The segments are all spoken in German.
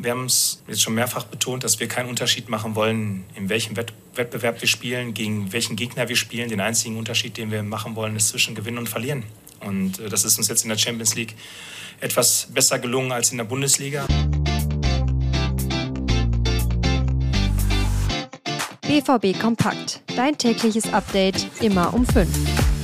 Wir haben es jetzt schon mehrfach betont, dass wir keinen Unterschied machen wollen, in welchem Wettbewerb wir spielen, gegen welchen Gegner wir spielen. Den einzigen Unterschied, den wir machen wollen, ist zwischen Gewinnen und Verlieren. Und äh, das ist uns jetzt in der Champions League etwas besser gelungen als in der Bundesliga. BVB Kompakt. Dein tägliches Update immer um 5.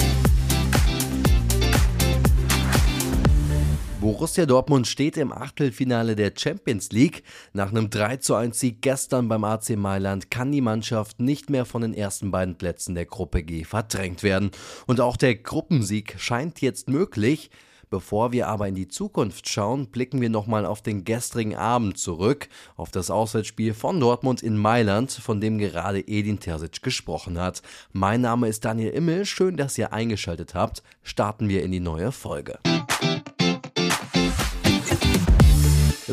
Borussia Dortmund steht im Achtelfinale der Champions League. Nach einem 3:1 Sieg gestern beim AC Mailand kann die Mannschaft nicht mehr von den ersten beiden Plätzen der Gruppe G verdrängt werden. Und auch der Gruppensieg scheint jetzt möglich. Bevor wir aber in die Zukunft schauen, blicken wir nochmal auf den gestrigen Abend zurück, auf das Auswärtsspiel von Dortmund in Mailand, von dem gerade Edin Terzic gesprochen hat. Mein Name ist Daniel Immel, schön, dass ihr eingeschaltet habt. Starten wir in die neue Folge.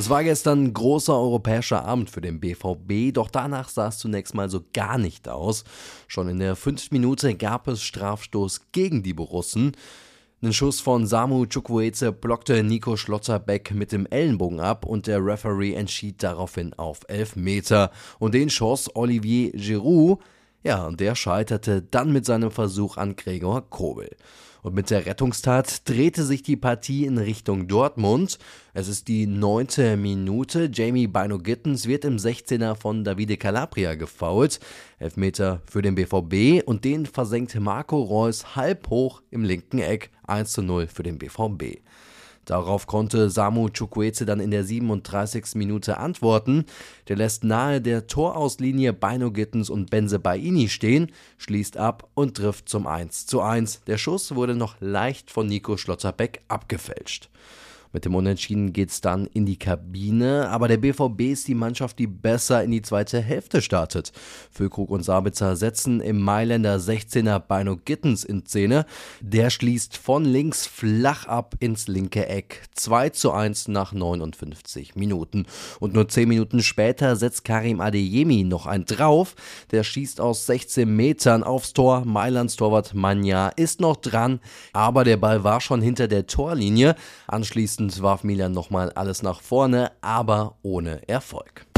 Es war gestern ein großer europäischer Abend für den BVB, doch danach sah es zunächst mal so gar nicht aus. Schon in der fünften Minute gab es Strafstoß gegen die Borussen. Einen Schuss von Samu Chukwueze blockte Nico Schlotterbeck mit dem Ellenbogen ab und der Referee entschied daraufhin auf 11 Meter. Und den schoss Olivier Giroud. Ja, und der scheiterte dann mit seinem Versuch an Gregor Kobel. Und mit der Rettungstat drehte sich die Partie in Richtung Dortmund. Es ist die neunte Minute. Jamie Bino Gittens wird im 16er von Davide Calabria gefoult. Elfmeter für den BVB und den versenkt Marco Reus halb hoch im linken Eck. 1 zu 0 für den BVB. Darauf konnte Samu Chukwueze dann in der 37. Minute antworten. Der lässt nahe der Torauslinie Bino Gittens und Benze Baini stehen, schließt ab und trifft zum 1 zu 1. Der Schuss wurde noch leicht von Nico Schlotterbeck abgefälscht. Mit dem Unentschieden geht es dann in die Kabine, aber der BVB ist die Mannschaft, die besser in die zweite Hälfte startet. Füllkrug und Sabitzer setzen im Mailänder 16er Bino Gittens in Szene. Der schließt von links flach ab ins linke Eck. 2 zu 1 nach 59 Minuten. Und nur 10 Minuten später setzt Karim Adeyemi noch ein drauf. Der schießt aus 16 Metern aufs Tor. Mailands Torwart Manja ist noch dran, aber der Ball war schon hinter der Torlinie. Anschließend Anschließend warf Milan nochmal alles nach vorne, aber ohne Erfolg.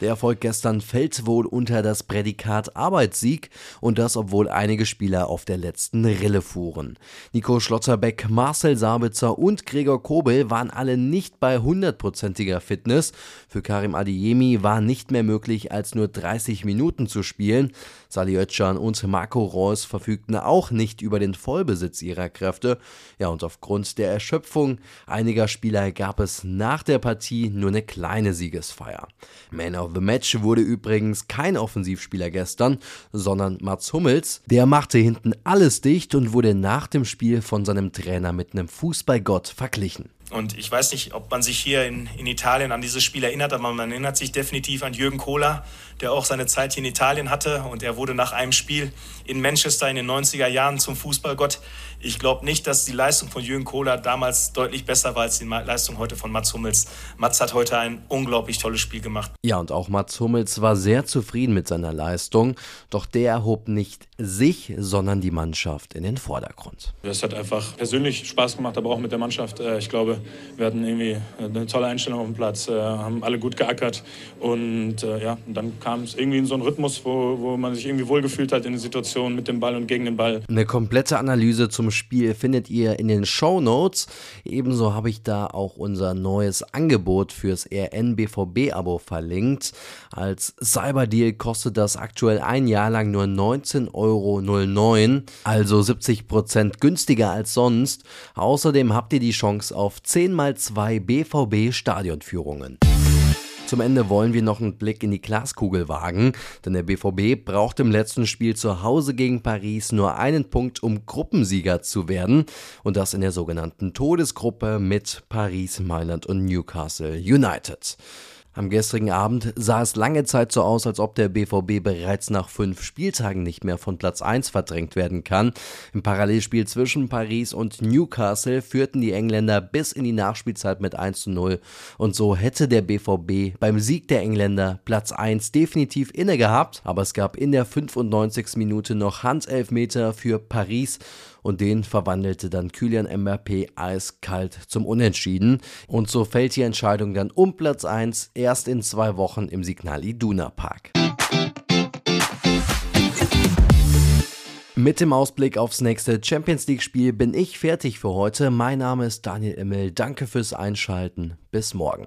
Der Erfolg gestern fällt wohl unter das Prädikat Arbeitssieg und das, obwohl einige Spieler auf der letzten Rille fuhren. Nico Schlotterbeck, Marcel Sabitzer und Gregor Kobel waren alle nicht bei hundertprozentiger Fitness. Für Karim Adiemi war nicht mehr möglich, als nur 30 Minuten zu spielen. Sali Özcan und Marco Reus verfügten auch nicht über den Vollbesitz ihrer Kräfte. Ja, und aufgrund der Erschöpfung einiger Spieler gab es nach der Partie nur eine kleine Siegesfeier. Man of the Match wurde übrigens kein Offensivspieler gestern, sondern Mats Hummels. Der machte hinten alles dicht und wurde nach dem Spiel von seinem Trainer mit einem Fußballgott verglichen. Und ich weiß nicht, ob man sich hier in, in Italien an dieses Spiel erinnert, aber man erinnert sich definitiv an Jürgen Kohler, der auch seine Zeit hier in Italien hatte. Und er wurde nach einem Spiel in Manchester in den 90er Jahren zum Fußballgott. Ich glaube nicht, dass die Leistung von Jürgen Kohler damals deutlich besser war als die Leistung heute von Mats Hummels. Mats hat heute ein unglaublich tolles Spiel gemacht. Ja, und auch Mats Hummels war sehr zufrieden mit seiner Leistung. Doch der erhob nicht sich, sondern die Mannschaft in den Vordergrund. Es hat einfach persönlich Spaß gemacht, aber auch mit der Mannschaft. Äh, ich glaube, wir hatten irgendwie eine tolle Einstellung auf dem Platz, äh, haben alle gut geackert und äh, ja, dann kam es irgendwie in so einen Rhythmus, wo, wo man sich irgendwie wohlgefühlt hat in der Situation mit dem Ball und gegen den Ball. Eine komplette Analyse zum Spiel findet ihr in den Show Notes. Ebenso habe ich da auch unser neues Angebot fürs RN-BVB-Abo verlinkt. Als Cyberdeal kostet das aktuell ein Jahr lang nur 19,09 Euro, also 70% günstiger als sonst. Außerdem habt ihr die Chance auf 10 mal 2 BVB Stadionführungen. Zum Ende wollen wir noch einen Blick in die Glaskugel wagen, denn der BVB braucht im letzten Spiel zu Hause gegen Paris nur einen Punkt, um Gruppensieger zu werden und das in der sogenannten Todesgruppe mit Paris, Mailand und Newcastle United. Am gestrigen Abend sah es lange Zeit so aus, als ob der BVB bereits nach fünf Spieltagen nicht mehr von Platz 1 verdrängt werden kann. Im Parallelspiel zwischen Paris und Newcastle führten die Engländer bis in die Nachspielzeit mit 1 zu 0 und so hätte der BVB beim Sieg der Engländer Platz 1 definitiv inne gehabt, aber es gab in der 95. Minute noch Handelfmeter für Paris und den verwandelte dann Kylian Mbappé eiskalt zum Unentschieden. Und so fällt die Entscheidung dann um Platz 1 erst in zwei Wochen im Signal Iduna Park. Mit dem Ausblick aufs nächste Champions League-Spiel bin ich fertig für heute. Mein Name ist Daniel Immel. Danke fürs Einschalten. Bis morgen.